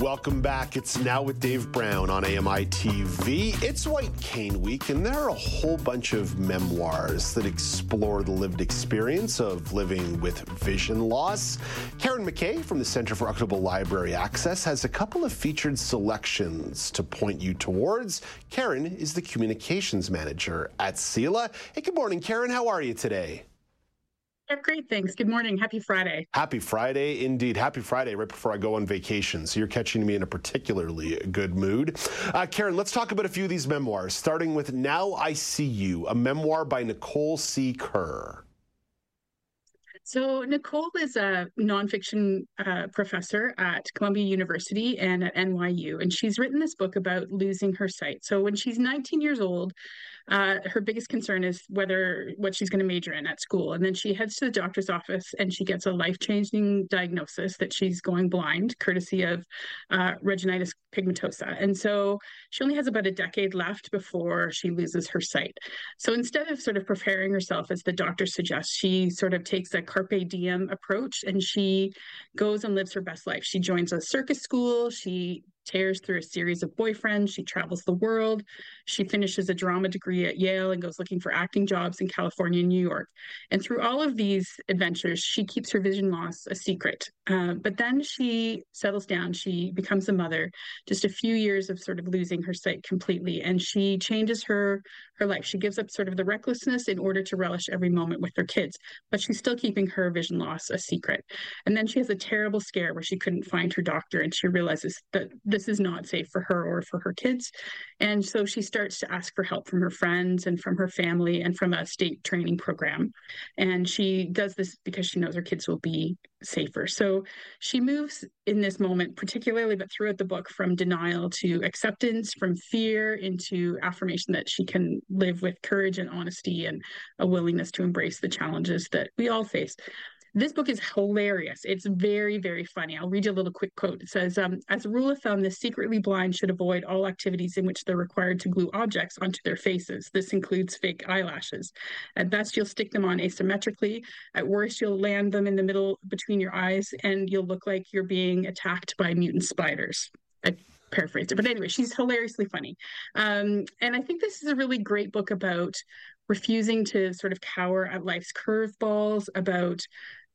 Welcome back. It's now with Dave Brown on AMI TV. It's White Cane Week, and there are a whole bunch of memoirs that explore the lived experience of living with vision loss. Karen McKay from the Center for Equitable Library Access has a couple of featured selections to point you towards. Karen is the communications manager at CELA. Hey, good morning, Karen. How are you today? I'm great, thanks. Good morning. Happy Friday. Happy Friday, indeed. Happy Friday, right before I go on vacation. So you're catching me in a particularly good mood. Uh, Karen, let's talk about a few of these memoirs, starting with Now I See You, a memoir by Nicole C. Kear. So, Nicole is a nonfiction uh, professor at Columbia University and at NYU, and she's written this book about losing her sight. So, when she's 19 years old, uh, her biggest concern is whether what she's going to major in at school. And then she heads to the doctor's office and she gets a life changing diagnosis that she's going blind, courtesy of uh, pigmentosa. And so she only has about a decade left before she loses her sight. So instead of sort of preparing herself as the doctor suggests, she sort of takes a carpe diem approach and she goes and lives her best life. She joins a circus school. She tears through a series of boyfriends. She travels the world. She finishes a drama degree at Yale and goes looking for acting jobs in California and New York. And through all of these adventures, she keeps her vision loss a secret. Uh, but then she settles down. She becomes a mother. Just a few years of sort of losing her sight completely, and she changes her her life. She gives up sort of the recklessness in order to relish every moment with her kids, but she's still keeping her vision loss a secret. And then she has a terrible scare where she couldn't find her doctor, and she realizes that this is not safe for her or for her kids. And so she starts to ask for help from her friends and from her family and from a state training program. And she does this because she knows her kids will be safer. So she moves in this moment, particularly, but throughout the book, from denial to acceptance, from fear into affirmation that she can live with courage and honesty and a willingness to embrace the challenges that we all face. This book is hilarious. It's very, very funny. I'll read you a little quick quote. It says, um, As a rule of thumb, the secretly blind should avoid all activities in which they're required to glue objects onto their faces. This includes fake eyelashes. At best, you'll stick them on asymmetrically. At worst, you'll land them in the middle between your eyes, and you'll look like you're being attacked by mutant spiders. I paraphrased it. But anyway, she's hilariously funny. Um, and I think this is a really great book about refusing to sort of cower at life's curveballs, about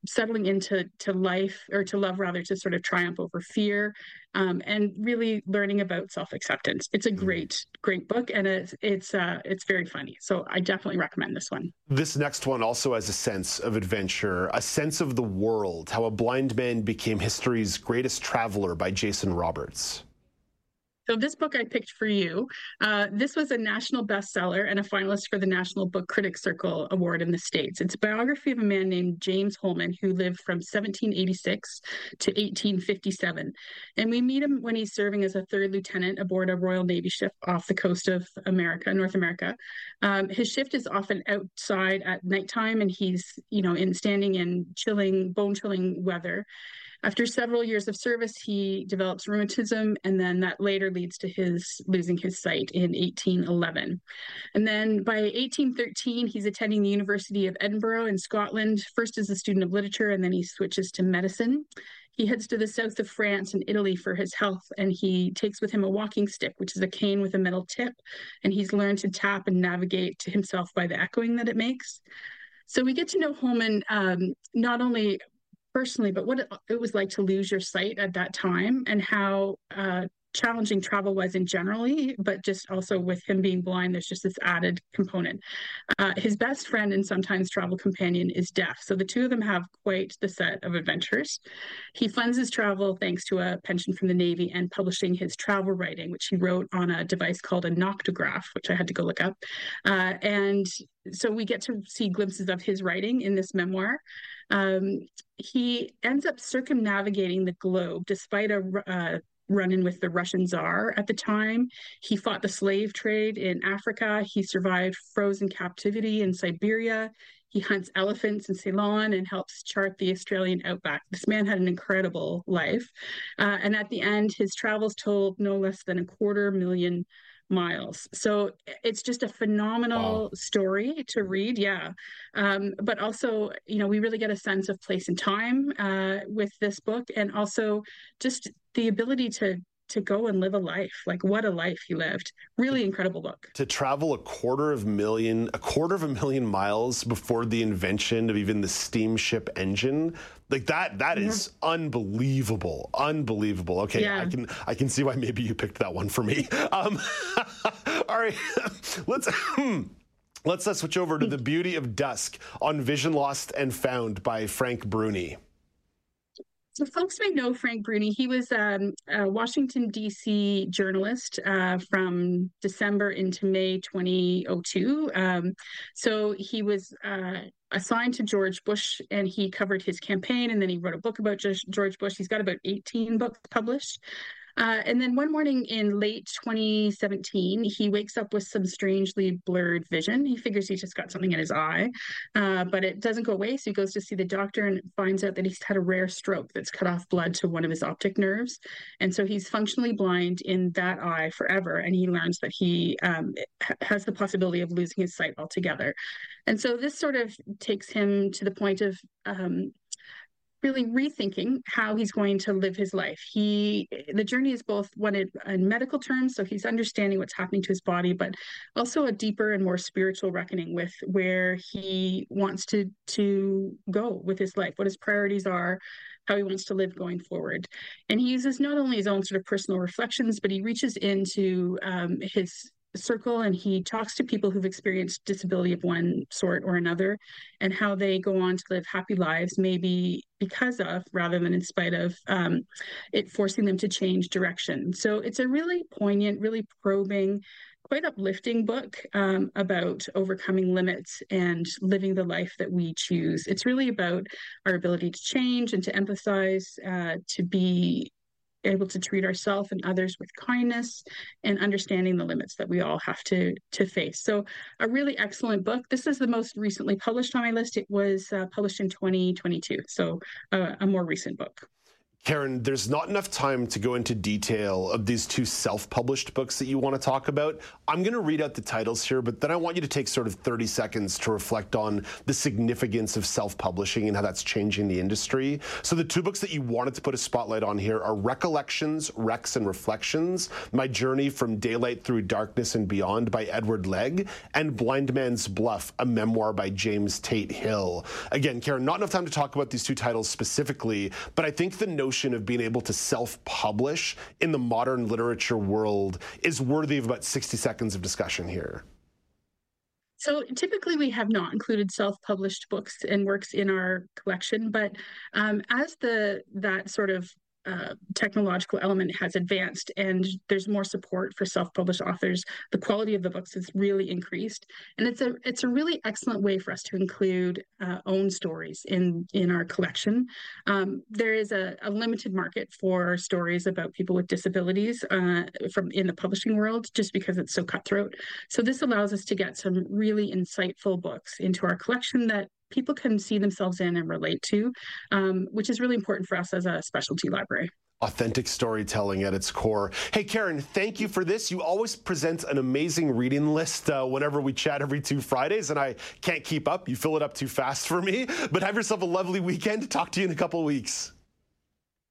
settling into to life or to love rather to sort of triumph over fear um, and really learning about self-acceptance. It's a mm. great great book and it's it's uh, it's very funny. So i definitely recommend this one. This next one also has a sense of adventure a sense of the world how a blind man became history's greatest traveler by jason roberts so this book I picked for you. Uh, this was a national bestseller and a finalist for the National Book Critics Circle Award in the States. It's a biography of a man named James Holman who lived from 1786 to 1857. And we meet him when he's serving as a third lieutenant aboard a Royal Navy ship off the coast of America, North America. Um, his shift is often outside at nighttime and he's, you know, in standing in chilling, bone chilling weather. After several years of service, he develops rheumatism, and then that later leads to his losing his sight in 1811. And then by 1813, he's attending the University of Edinburgh in Scotland, first as a student of literature, and then he switches to medicine. He heads to the south of France and Italy for his health, and he takes with him a walking stick, which is a cane with a metal tip, and he's learned to tap and navigate to himself by the echoing that it makes. So we get to know Holman um, not only personally, but what it, was like to lose your sight at that time and how uh, challenging travel was in generally, but just also with him being blind, there's just this added component. Uh, his best friend and sometimes travel companion is deaf. So the two of them have quite the set of adventures. He funds his travel thanks to a pension from the Navy and publishing his travel writing, which he wrote on a device called a noctograph, which I had to go look up. Uh, and so we get to see glimpses of his writing in this memoir. Um, he ends up circumnavigating the globe despite a uh, run in with the Russian Tsar at the time. He fought the slave trade in Africa. He survived frozen captivity in Siberia. He hunts elephants in Ceylon and helps chart the Australian outback. This man had an incredible life. Uh, and at the end, his travels told no less than a quarter million miles. So it's just a phenomenal wow. story to read. Yeah. Um, but also, you know, we really get a sense of place and time uh, with this book and also just the ability to to go and live a life. Like what a life he lived. Really incredible book. To travel a quarter of million, a quarter of a million miles before the invention of even the steamship engine. Like that that mm-hmm. is unbelievable. Unbelievable. Okay, yeah. I can I can see why maybe you picked that one for me. Um, all right. Let's Let's uh, switch over to The Beauty of Dusk on Vision Lost and Found by Frank Bruni. So, folks may know Frank Bruni. He was um, a Washington, D.C. journalist uh, from December into May 2002. Um, so, he was uh, assigned to George Bush and he covered his campaign. And then he wrote a book about George Bush. He's got about 18 books published. Uh, and then one morning in late 2017, he wakes up with some strangely blurred vision. He figures he's just got something in his eye, uh, but it doesn't go away. So he goes to see the doctor and finds out that he's had a rare stroke that's cut off blood to one of his optic nerves. And so he's functionally blind in that eye forever. And he learns that he um, has the possibility of losing his sight altogether. And so this sort of takes him to the point of um, really rethinking how he's going to live his life. He the journey is both one in, in, medical terms, so he's understanding what's happening to his body, but also a deeper and more spiritual reckoning with where he wants to to go with his life, what his priorities are, how he wants to live going forward. And he uses not only his own sort of personal reflections, but he reaches into um, his circle and he talks to people who've experienced disability of one sort or another and how they go on to live happy lives maybe because of rather than in spite of um, it forcing them to change direction. So it's a really poignant really probing quite uplifting book um, about overcoming limits and living the life that we choose. It's really about our ability to change and to empathize uh, to be able to treat ourselves and others with kindness and understanding the limits that we all have to to face. So a really excellent book. This is the most recently published on my list. It was uh, published in 2022 so uh, a more recent book Karen, there's not enough time to go into detail of these two self published books that you want to talk about. I'm going to read out the titles here, but then I want you to take sort of 30 seconds to reflect on the significance of self publishing and how that's changing the industry. So, the two books that you wanted to put a spotlight on here are Recollections, Recs, and Reflections My Journey from Daylight Through Darkness and Beyond by Edward Legg, and Blind Man's Bluff, a memoir by James Tate Hill. Again, Karen, not enough time to talk about these two titles specifically, but I think the notion notion of being able to self publish in the modern literature world is worthy of about 60 seconds of discussion here. So typically we have not included self-published books and works in our collection, but um, as the that sort of uh, technological element has advanced and there's more support for self-published authors the quality of the books has really increased. And it's a it's a really excellent way for us to include uh, own stories in in our collection. Um, there is a, a, limited market for stories about people with disabilities uh, from in the publishing world just because it's so cutthroat. So this allows us to get some really insightful books into our collection that people can see themselves in and relate to, um, which is really important for us as a specialty library authentic storytelling at its core. Hey, Karen, thank you for this. You always present an amazing reading list uh, whenever we chat every two Fridays, and I can't keep up. You fill it up too fast for me. But have yourself a lovely weekend. Talk to you in a couple weeks.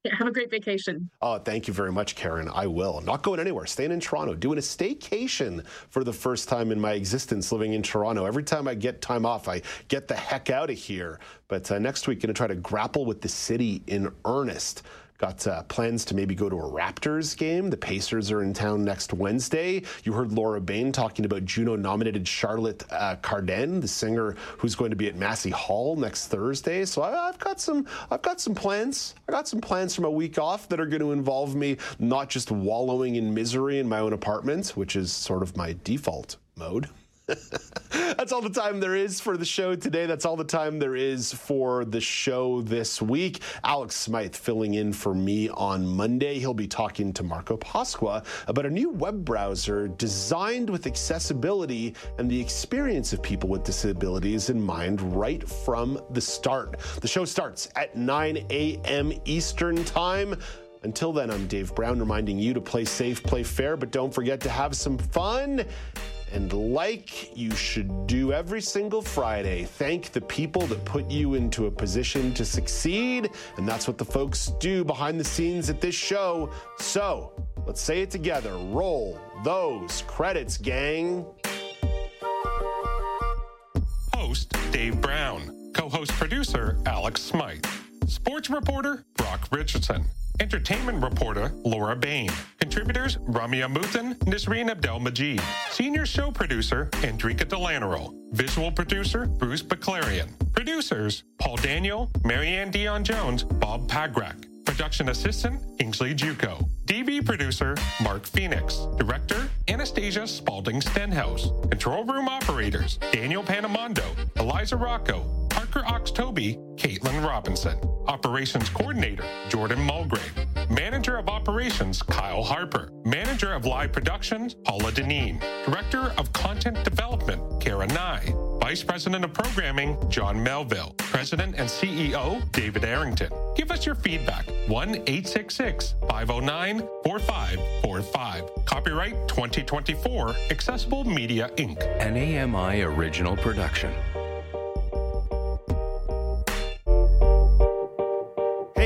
Yeah, have a great vacation. Oh, thank you very much, Karen. I will. Not going anywhere. Staying in Toronto, doing a staycation for the first time in my existence living in Toronto. Every time I get time off, I get the heck out of here. But uh, next week, going to try to grapple with the city in earnest. Got uh, plans to maybe go to a Raptors game. The Pacers are in town next Wednesday. You heard Laura Bain talking about Juno nominated Charlotte uh, Cardin, the singer who's going to be at Massey Hall next Thursday. So I, have got some I've got some plans. I got some plans from a week off that are going to involve me not just wallowing in misery in my own apartment, which is sort of my default mode. That's all the time there is for the show today. That's all the time there is for the show this week. Alex Smythe filling in for me on Monday. He'll be talking to Marco Pasqua about a new web browser designed with accessibility and the experience of people with disabilities in mind right from the start. The show starts at 9 a.m. Eastern Time. Until then, I'm Dave Brown reminding you to play safe, play fair, but don't forget to have some fun. And like you should do every single Friday, thank the people that put you into a position to succeed. And that's what the folks do behind the scenes at this show. So let's say it together. Roll those credits, gang. Host Dave Brown. Co host producer Alex Smythe. Sports reporter Brock Richardson. Entertainment reporter Laura Bain. Contributors Ramia Muthan, Nisreen Abdel Majid. Senior show producer Andrika Delanero. Visual producer Bruce Baclarian. Producers Paul Daniel, Marianne Dion Jones, Bob Pagrak. Production assistant Kingsley Juco. DV producer Mark Phoenix. Director Anastasia Spalding Stenhouse. Control room operators Daniel Panamondo, Eliza Rocco, Parker Oxtoby, Caitlin Robinson. Operations Coordinator, Jordan Mulgrave. Manager of Operations, Kyle Harper. Manager of Live Productions, Paula Deneen. Director of Content Development, Kara Nye. Vice President of Programming, John Melville. President and CEO, David Arrington. Give us your feedback. 1 866 509 4545. Copyright 2024, Accessible Media Inc. An AMI original production.